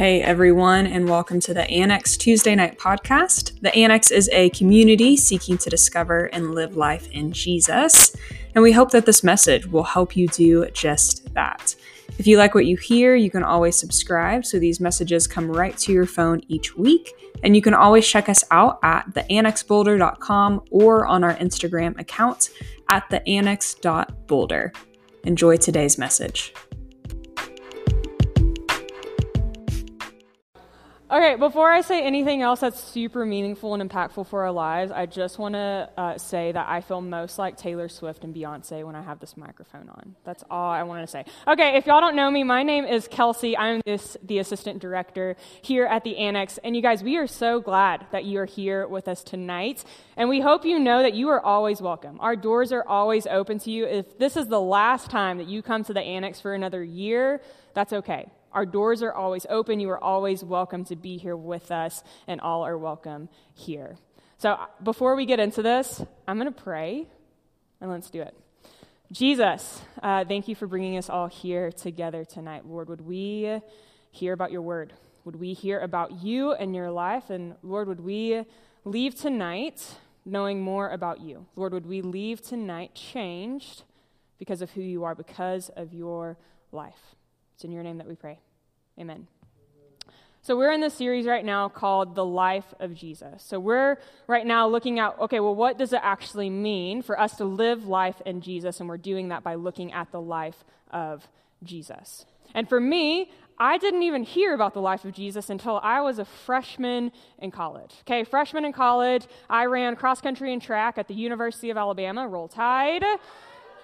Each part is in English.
Hey everyone, and welcome to the Annex Tuesday Night Podcast. The Annex is a community seeking to discover and live life in Jesus, and we hope that this message will help you do just that. If you like what you hear, you can always subscribe so these messages come right to your phone each week. And you can always check us out at theannexboulder.com or on our Instagram account at theannex.boulder. Enjoy today's message. Okay, before I say anything else that's super meaningful and impactful for our lives, I just want to uh, say that I feel most like Taylor Swift and Beyonce when I have this microphone on. That's all I wanted to say. Okay, if y'all don't know me, my name is Kelsey. I'm this, the assistant director here at the Annex. And you guys, we are so glad that you are here with us tonight. And we hope you know that you are always welcome. Our doors are always open to you. If this is the last time that you come to the Annex for another year, that's okay. Our doors are always open. You are always welcome to be here with us, and all are welcome here. So, before we get into this, I'm going to pray, and let's do it. Jesus, uh, thank you for bringing us all here together tonight. Lord, would we hear about your word? Would we hear about you and your life? And Lord, would we leave tonight knowing more about you? Lord, would we leave tonight changed because of who you are, because of your life? It's in your name that we pray. Amen. So, we're in this series right now called The Life of Jesus. So, we're right now looking at okay, well, what does it actually mean for us to live life in Jesus? And we're doing that by looking at the life of Jesus. And for me, I didn't even hear about the life of Jesus until I was a freshman in college. Okay, freshman in college, I ran cross country and track at the University of Alabama, Roll Tide.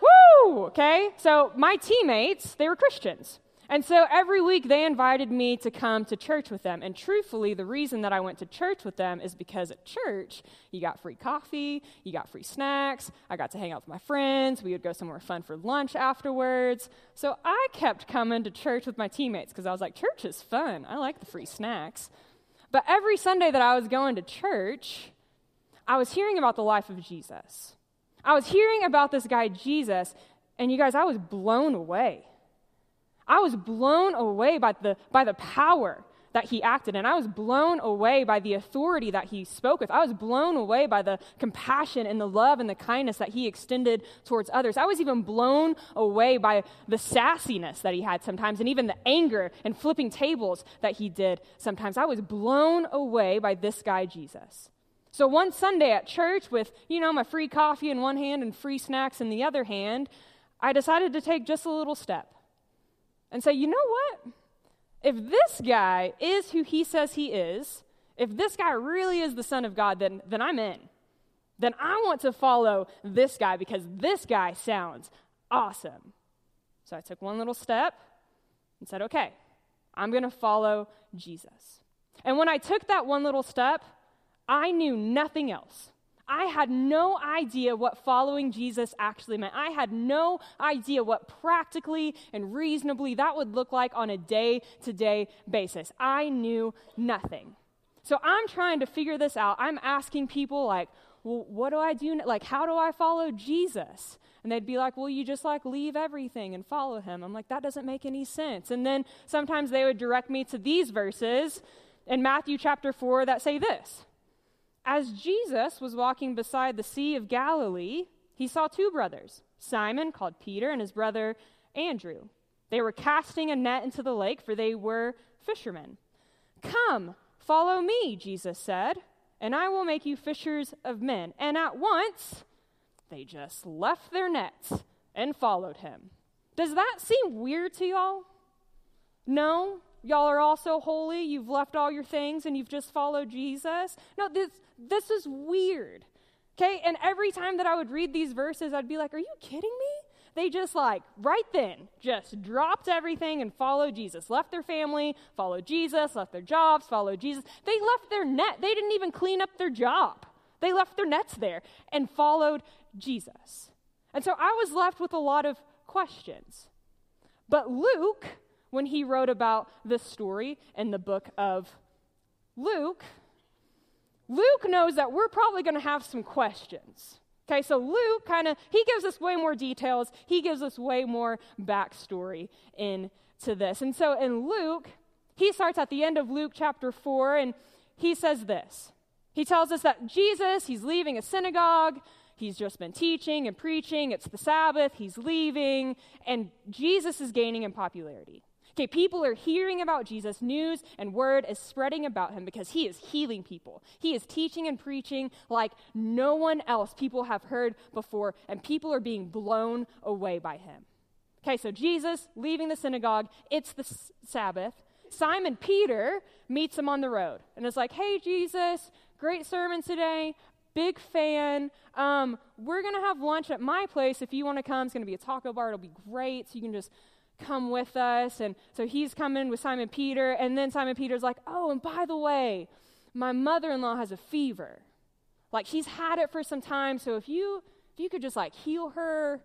Woo! Okay, so my teammates, they were Christians. And so every week they invited me to come to church with them. And truthfully, the reason that I went to church with them is because at church, you got free coffee, you got free snacks, I got to hang out with my friends, we would go somewhere fun for lunch afterwards. So I kept coming to church with my teammates because I was like, church is fun. I like the free snacks. But every Sunday that I was going to church, I was hearing about the life of Jesus. I was hearing about this guy, Jesus, and you guys, I was blown away. I was blown away by the, by the power that he acted in. I was blown away by the authority that he spoke with. I was blown away by the compassion and the love and the kindness that he extended towards others. I was even blown away by the sassiness that he had sometimes and even the anger and flipping tables that he did sometimes. I was blown away by this guy, Jesus. So one Sunday at church with, you know, my free coffee in one hand and free snacks in the other hand, I decided to take just a little step and say, you know what? If this guy is who he says he is, if this guy really is the Son of God, then, then I'm in. Then I want to follow this guy because this guy sounds awesome. So I took one little step and said, okay, I'm going to follow Jesus. And when I took that one little step, I knew nothing else. I had no idea what following Jesus actually meant. I had no idea what practically and reasonably that would look like on a day to day basis. I knew nothing. So I'm trying to figure this out. I'm asking people, like, well, what do I do? Like, how do I follow Jesus? And they'd be like, well, you just like leave everything and follow him. I'm like, that doesn't make any sense. And then sometimes they would direct me to these verses in Matthew chapter 4 that say this as Jesus was walking beside the Sea of Galilee, he saw two brothers, Simon, called Peter, and his brother Andrew. They were casting a net into the lake, for they were fishermen. Come, follow me, Jesus said, and I will make you fishers of men. And at once, they just left their nets and followed him. Does that seem weird to y'all? No? Y'all are all so holy, you've left all your things and you've just followed Jesus? No, this, this is weird. Okay, and every time that I would read these verses, I'd be like, Are you kidding me? They just like, right then, just dropped everything and followed Jesus. Left their family, followed Jesus, left their jobs, followed Jesus. They left their net. They didn't even clean up their job. They left their nets there and followed Jesus. And so I was left with a lot of questions. But Luke, when he wrote about this story in the book of Luke, Luke knows that we're probably going to have some questions. Okay, so Luke kind of he gives us way more details. He gives us way more backstory into this. And so in Luke, He starts at the end of Luke chapter 4, and he says this. He tells us that Jesus, he's leaving a synagogue. He's just been teaching and preaching. It's the Sabbath. He's leaving. And Jesus is gaining in popularity. Okay, people are hearing about Jesus. News and word is spreading about him because he is healing people. He is teaching and preaching like no one else people have heard before, and people are being blown away by him. Okay, so Jesus leaving the synagogue, it's the s- Sabbath. Simon Peter meets him on the road and is like, Hey, Jesus, great sermon today. Big fan. Um, we're going to have lunch at my place if you want to come. It's going to be a taco bar. It'll be great. So you can just come with us. And so he's coming with Simon Peter. And then Simon Peter's like, Oh, and by the way, my mother in law has a fever. Like she's had it for some time. So if you, if you could just like heal her,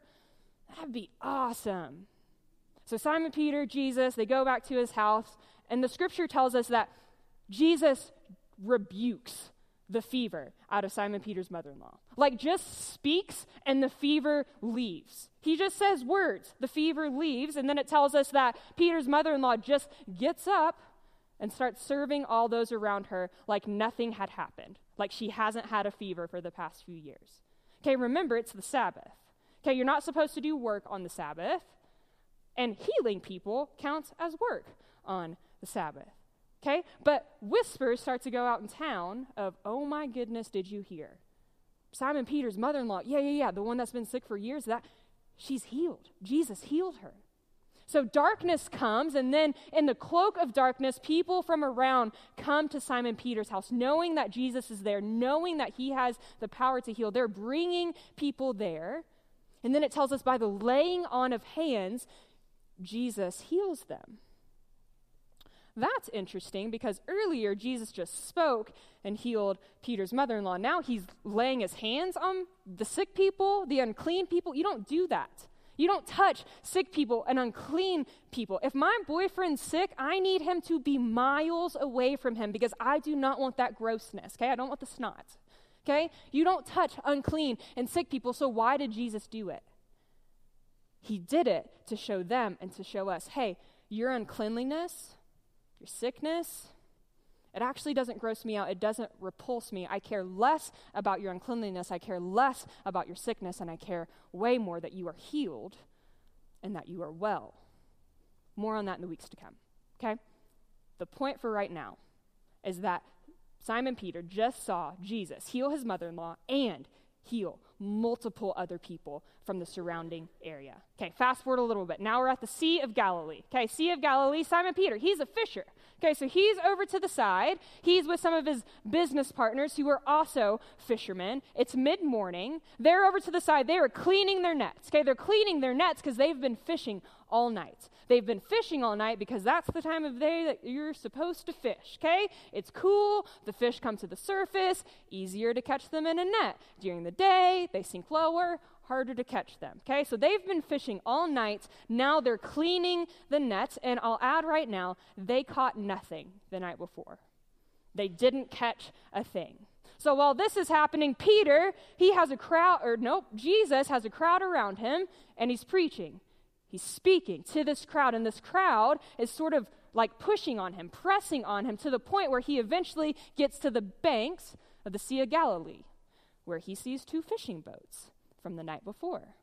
that'd be awesome. So Simon Peter, Jesus, they go back to his house. And the scripture tells us that Jesus rebukes the fever out of Simon Peter's mother in law. Like, just speaks and the fever leaves. He just says words, the fever leaves, and then it tells us that Peter's mother in law just gets up and starts serving all those around her like nothing had happened, like she hasn't had a fever for the past few years. Okay, remember, it's the Sabbath. Okay, you're not supposed to do work on the Sabbath, and healing people counts as work on the Sabbath. Okay? But whispers start to go out in town of, oh my goodness, did you hear? Simon Peter's mother in law, yeah, yeah, yeah, the one that's been sick for years, that she's healed. Jesus healed her. So darkness comes, and then in the cloak of darkness, people from around come to Simon Peter's house, knowing that Jesus is there, knowing that he has the power to heal. They're bringing people there. And then it tells us by the laying on of hands, Jesus heals them. That's interesting because earlier Jesus just spoke and healed Peter's mother in law. Now he's laying his hands on the sick people, the unclean people. You don't do that. You don't touch sick people and unclean people. If my boyfriend's sick, I need him to be miles away from him because I do not want that grossness, okay? I don't want the snot, okay? You don't touch unclean and sick people, so why did Jesus do it? He did it to show them and to show us hey, your uncleanliness, your sickness, it actually doesn't gross me out. It doesn't repulse me. I care less about your uncleanliness. I care less about your sickness, and I care way more that you are healed and that you are well. More on that in the weeks to come. Okay? The point for right now is that Simon Peter just saw Jesus heal his mother in law and heal multiple other people from the surrounding area. Okay, fast forward a little bit. Now we're at the Sea of Galilee. Okay, Sea of Galilee, Simon Peter, he's a fisher. Okay, so he's over to the side. He's with some of his business partners who are also fishermen. It's mid morning. They're over to the side. They are cleaning their nets. Okay, they're cleaning their nets because they've been fishing all night. They've been fishing all night because that's the time of day that you're supposed to fish. Okay, it's cool. The fish come to the surface, easier to catch them in a net. During the day, they sink lower, harder to catch them. Okay, so they've been fishing all night. Now they're cleaning the nets, and I'll add right now, they caught nothing the night before. They didn't catch a thing. So while this is happening, Peter, he has a crowd, or nope, Jesus has a crowd around him, and he's preaching. He's speaking to this crowd, and this crowd is sort of like pushing on him, pressing on him to the point where he eventually gets to the banks of the Sea of Galilee, where he sees two fishing boats from the night before.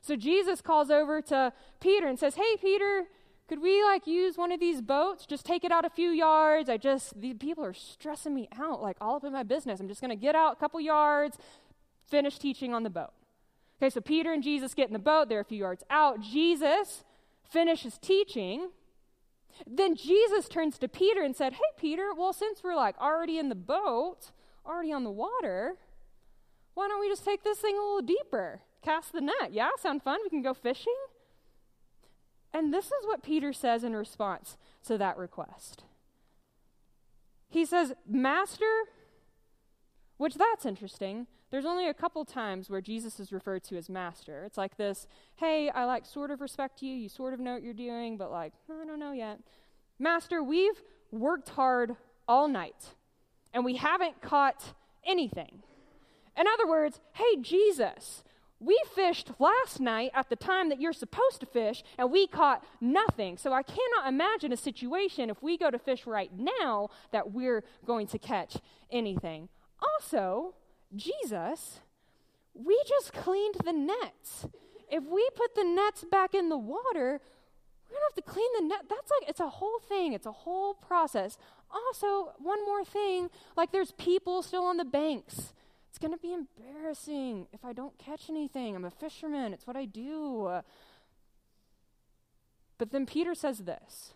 So Jesus calls over to Peter and says, Hey, Peter, could we like use one of these boats? Just take it out a few yards. I just, these people are stressing me out, like all up in my business. I'm just going to get out a couple yards, finish teaching on the boat. Okay, so Peter and Jesus get in the boat. They're a few yards out. Jesus finishes teaching. Then Jesus turns to Peter and said, Hey, Peter, well, since we're like already in the boat, already on the water, why don't we just take this thing a little deeper? Cast the net. Yeah, sound fun? We can go fishing? And this is what Peter says in response to that request. He says, Master, which that's interesting. There's only a couple times where Jesus is referred to as master. It's like this, hey, I like sort of respect you, you sort of know what you're doing, but like, I don't know yet. Master, we've worked hard all night and we haven't caught anything. In other words, hey, Jesus, we fished last night at the time that you're supposed to fish, and we caught nothing. So I cannot imagine a situation if we go to fish right now that we're going to catch anything. Also, Jesus, we just cleaned the nets. If we put the nets back in the water, we're gonna have to clean the net. That's like, it's a whole thing, it's a whole process. Also, one more thing like, there's people still on the banks. It's going to be embarrassing if I don't catch anything. I'm a fisherman, it's what I do. But then Peter says this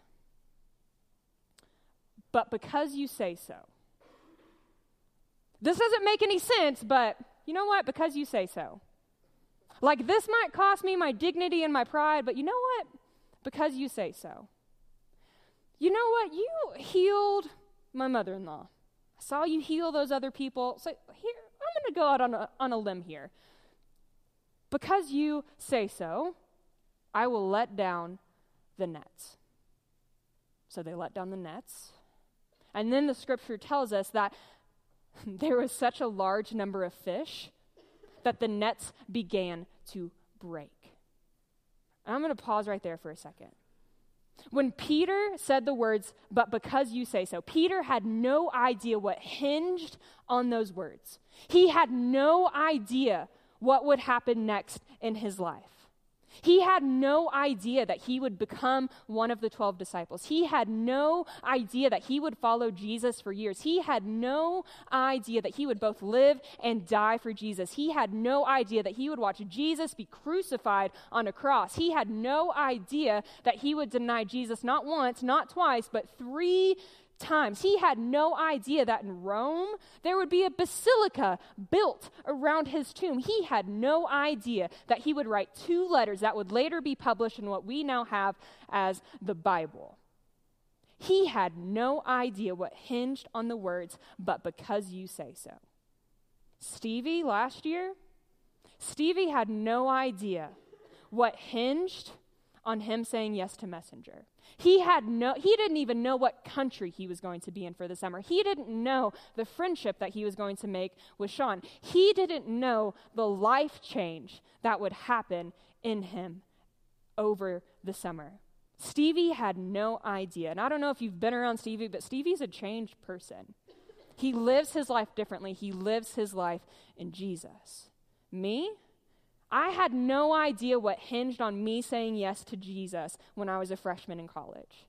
But because you say so. This doesn't make any sense, but you know what? Because you say so. Like, this might cost me my dignity and my pride, but you know what? Because you say so. You know what? You healed my mother in law. I saw you heal those other people. So here, going to go out on a, on a limb here. Because you say so, I will let down the nets. So they let down the nets. And then the scripture tells us that there was such a large number of fish that the nets began to break. And I'm going to pause right there for a second. When Peter said the words, but because you say so, Peter had no idea what hinged on those words. He had no idea what would happen next in his life. He had no idea that he would become one of the 12 disciples. He had no idea that he would follow Jesus for years. He had no idea that he would both live and die for Jesus. He had no idea that he would watch Jesus be crucified on a cross. He had no idea that he would deny Jesus not once, not twice, but three times. He had no idea that in Rome there would be a basilica built around his tomb. He had no idea that he would write two letters that would later be published in what we now have as the Bible. He had no idea what hinged on the words, but because you say so. Stevie last year, Stevie had no idea what hinged on him saying yes to messenger. He had no he didn't even know what country he was going to be in for the summer. He didn't know the friendship that he was going to make with Sean. He didn't know the life change that would happen in him over the summer. Stevie had no idea. And I don't know if you've been around Stevie, but Stevie's a changed person. He lives his life differently. He lives his life in Jesus. Me? I had no idea what hinged on me saying yes to Jesus when I was a freshman in college.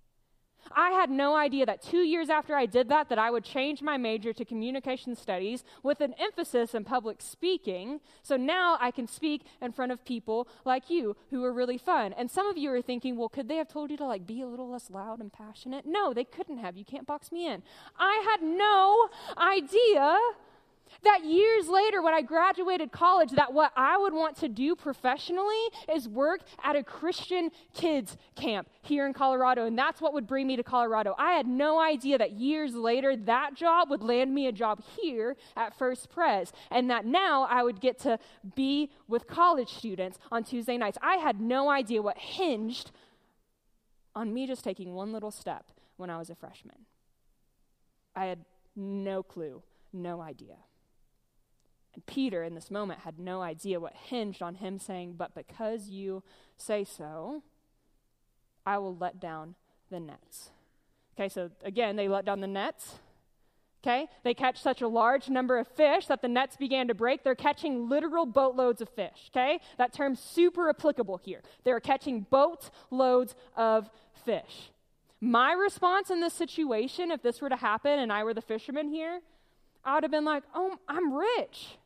I had no idea that two years after I did that, that I would change my major to communication studies with an emphasis in public speaking. So now I can speak in front of people like you who are really fun. And some of you are thinking, well, could they have told you to like be a little less loud and passionate? No, they couldn't have. You can't box me in. I had no idea that years later, when I graduated college, that what I would want to do professionally is work at a Christian kids camp here in Colorado, and that's what would bring me to Colorado. I had no idea that years later that job would land me a job here at First Pres, and that now I would get to be with college students on Tuesday nights. I had no idea what hinged on me just taking one little step when I was a freshman. I had no clue, no idea. And Peter, in this moment, had no idea what hinged on him saying, But because you say so, I will let down the nets. Okay, so again, they let down the nets. Okay, they catch such a large number of fish that the nets began to break. They're catching literal boatloads of fish. Okay, that term's super applicable here. They're catching boatloads of fish. My response in this situation, if this were to happen and I were the fisherman here, I would have been like, oh, I'm rich.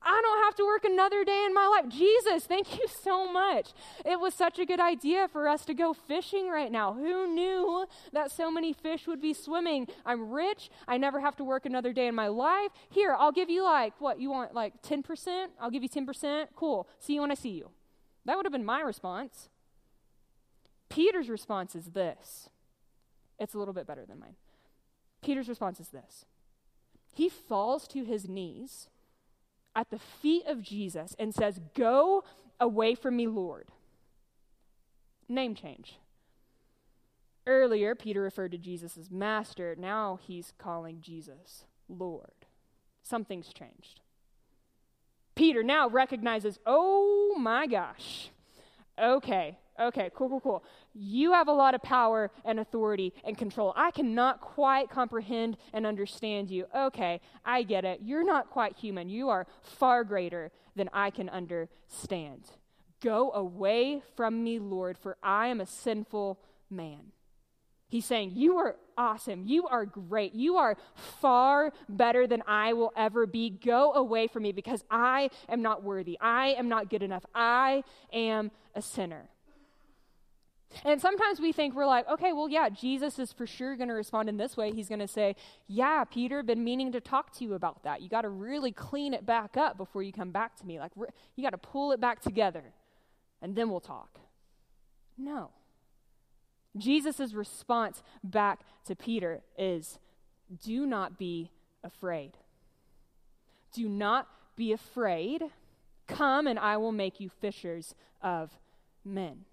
I don't have to work another day in my life. Jesus, thank you so much. It was such a good idea for us to go fishing right now. Who knew that so many fish would be swimming? I'm rich. I never have to work another day in my life. Here, I'll give you like, what, you want like 10%? I'll give you 10%. Cool. See you when I see you. That would have been my response. Peter's response is this it's a little bit better than mine. Peter's response is this he falls to his knees at the feet of Jesus and says, Go away from me, Lord. Name change. Earlier, Peter referred to Jesus as master. Now he's calling Jesus Lord. Something's changed. Peter now recognizes, oh my gosh, okay, okay, cool, cool, cool. You have a lot of power and authority and control. I cannot quite comprehend and understand you. Okay, I get it. You're not quite human. You are far greater than I can understand. Go away from me, Lord, for I am a sinful man. He's saying, You are awesome. You are great. You are far better than I will ever be. Go away from me because I am not worthy. I am not good enough. I am a sinner. And sometimes we think we're like, okay, well, yeah, Jesus is for sure going to respond in this way. He's going to say, yeah, Peter, been meaning to talk to you about that. You got to really clean it back up before you come back to me. Like, you got to pull it back together, and then we'll talk. No. Jesus' response back to Peter is do not be afraid. Do not be afraid. Come and I will make you fishers of men.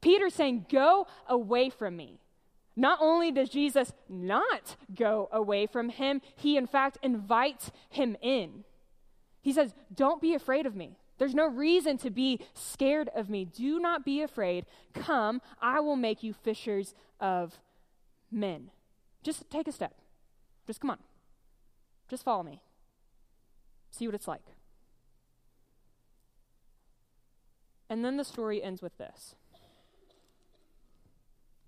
Peter's saying, Go away from me. Not only does Jesus not go away from him, he in fact invites him in. He says, Don't be afraid of me. There's no reason to be scared of me. Do not be afraid. Come, I will make you fishers of men. Just take a step. Just come on. Just follow me. See what it's like. And then the story ends with this.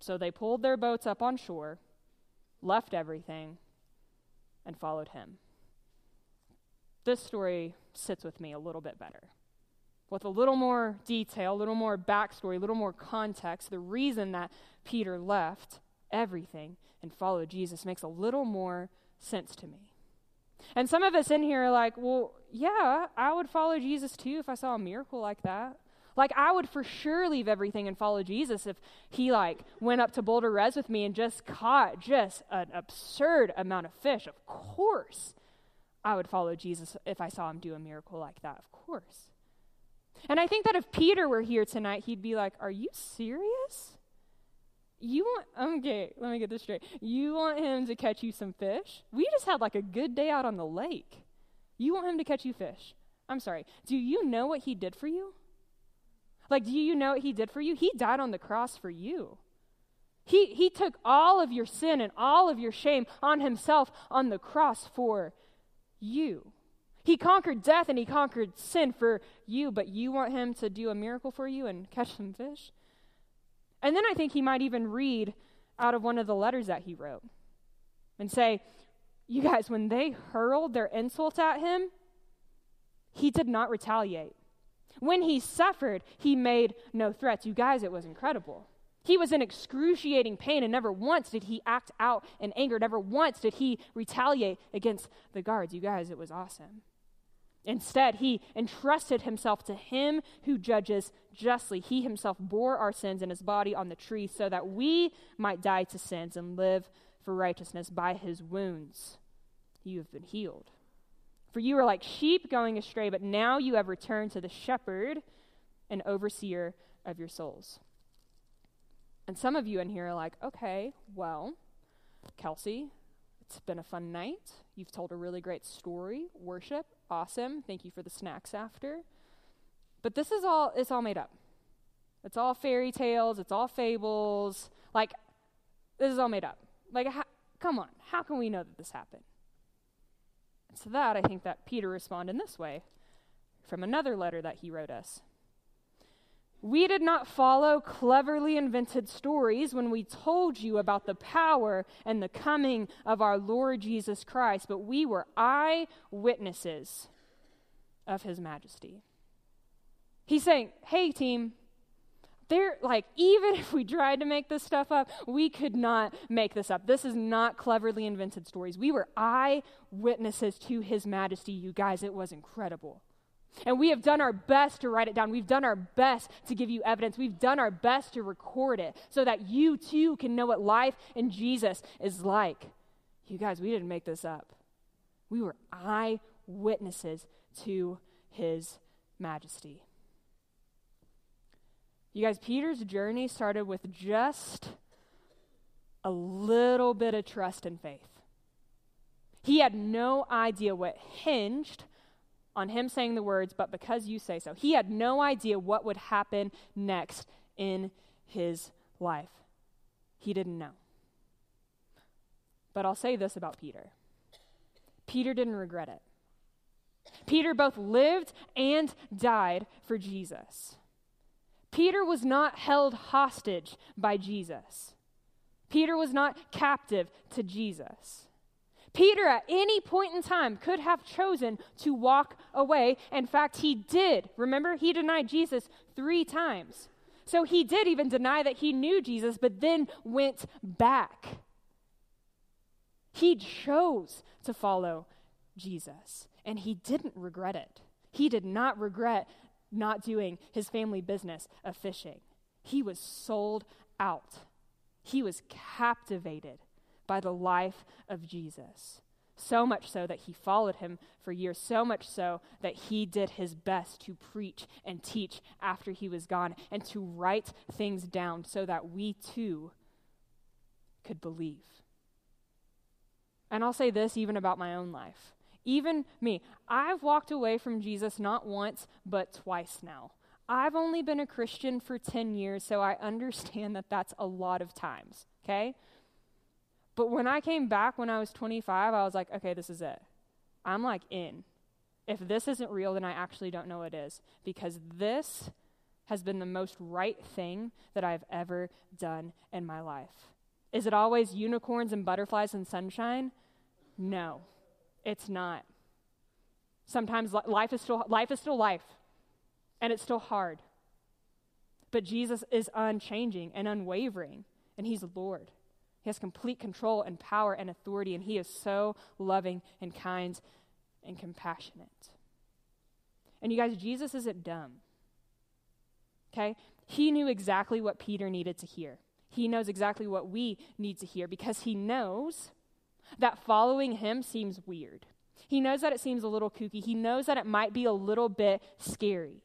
So they pulled their boats up on shore, left everything, and followed him. This story sits with me a little bit better with a little more detail, a little more backstory, a little more context, the reason that Peter left everything and followed Jesus makes a little more sense to me. And some of us in here are like, well, yeah, I would follow Jesus too if I saw a miracle like that. Like I would for sure leave everything and follow Jesus if he like went up to Boulder Res with me and just caught just an absurd amount of fish. Of course, I would follow Jesus if I saw him do a miracle like that. Of course. And I think that if Peter were here tonight, he'd be like, Are you serious? You want, okay, let me get this straight. You want him to catch you some fish? We just had like a good day out on the lake. You want him to catch you fish? I'm sorry. Do you know what he did for you? Like, do you know what he did for you? He died on the cross for you. He, he took all of your sin and all of your shame on himself on the cross for you. He conquered death and he conquered sin for you, but you want him to do a miracle for you and catch some fish? And then I think he might even read out of one of the letters that he wrote and say, You guys, when they hurled their insults at him, he did not retaliate. When he suffered, he made no threats. You guys, it was incredible. He was in excruciating pain, and never once did he act out in anger. Never once did he retaliate against the guards. You guys, it was awesome. Instead, he entrusted himself to him who judges justly. He himself bore our sins in his body on the tree so that we might die to sins and live for righteousness. By his wounds, you have been healed. For you were like sheep going astray, but now you have returned to the shepherd and overseer of your souls. And some of you in here are like, okay, well, Kelsey, it's been a fun night. You've told a really great story. Worship, awesome. Thank you for the snacks after. But this is all it's all made up. It's all fairy tales, it's all fables. Like this is all made up. Like come on, how can we know that this happened? And to that, I think that Peter responded in this way from another letter that he wrote us. We did not follow cleverly invented stories when we told you about the power and the coming of our Lord Jesus Christ, but we were eyewitnesses of his majesty. He's saying, hey, team, they're like, even if we tried to make this stuff up, we could not make this up. This is not cleverly invented stories. We were eyewitnesses to his majesty, you guys. It was incredible. And we have done our best to write it down. We've done our best to give you evidence. We've done our best to record it so that you too can know what life in Jesus is like. You guys, we didn't make this up. We were eyewitnesses to his majesty. You guys, Peter's journey started with just a little bit of trust and faith. He had no idea what hinged on him saying the words, but because you say so. He had no idea what would happen next in his life. He didn't know. But I'll say this about Peter Peter didn't regret it. Peter both lived and died for Jesus. Peter was not held hostage by Jesus. Peter was not captive to Jesus. Peter, at any point in time, could have chosen to walk away. In fact, he did. Remember, he denied Jesus three times. So he did even deny that he knew Jesus, but then went back. He chose to follow Jesus, and he didn't regret it. He did not regret not doing his family business of fishing. He was sold out. He was captivated by the life of Jesus. So much so that he followed him for years, so much so that he did his best to preach and teach after he was gone and to write things down so that we too could believe. And I'll say this even about my own life. Even me, I've walked away from Jesus not once, but twice now. I've only been a Christian for 10 years, so I understand that that's a lot of times, okay? But when I came back when I was 25, I was like, okay, this is it. I'm like in. If this isn't real, then I actually don't know what is. Because this has been the most right thing that I've ever done in my life. Is it always unicorns and butterflies and sunshine? No, it's not. Sometimes life is still life is still life, and it's still hard. But Jesus is unchanging and unwavering, and He's Lord. He has complete control and power and authority, and He is so loving and kind and compassionate. And you guys, Jesus isn't dumb. Okay? He knew exactly what Peter needed to hear. He knows exactly what we need to hear because he knows that following him seems weird. He knows that it seems a little kooky. He knows that it might be a little bit scary.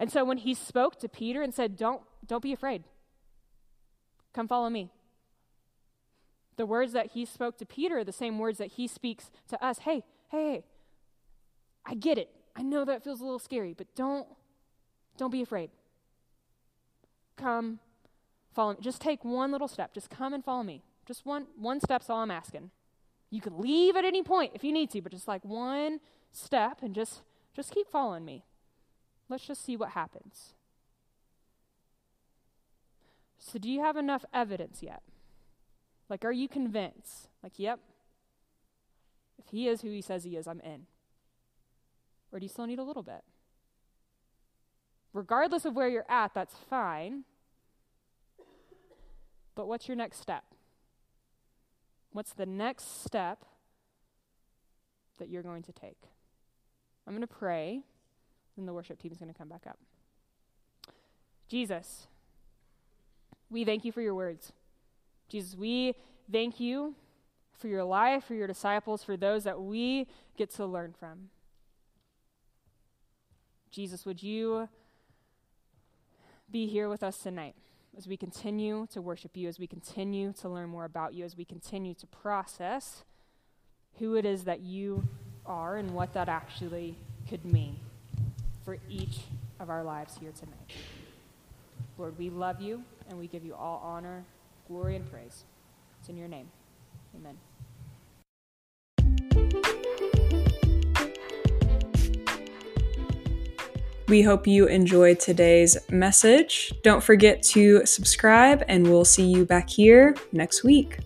And so when he spoke to Peter and said, "Don't don't be afraid. Come follow me." The words that he spoke to Peter are the same words that he speaks to us. Hey, hey, hey, I get it. I know that feels a little scary, but don't, don't be afraid. Come, follow me. Just take one little step. Just come and follow me. Just one, one step's all I'm asking. You can leave at any point if you need to, but just like one step and just, just keep following me. Let's just see what happens. So, do you have enough evidence yet? Like, are you convinced? Like, yep, if he is who he says he is, I'm in. Or do you still need a little bit? Regardless of where you're at, that's fine. But what's your next step? What's the next step that you're going to take? I'm going to pray, and the worship team is going to come back up. Jesus, we thank you for your words. Jesus, we thank you for your life, for your disciples, for those that we get to learn from. Jesus, would you be here with us tonight as we continue to worship you, as we continue to learn more about you, as we continue to process who it is that you are and what that actually could mean for each of our lives here tonight. Lord, we love you and we give you all honor glory and praise. It's in your name. Amen. We hope you enjoyed today's message. Don't forget to subscribe, and we'll see you back here next week.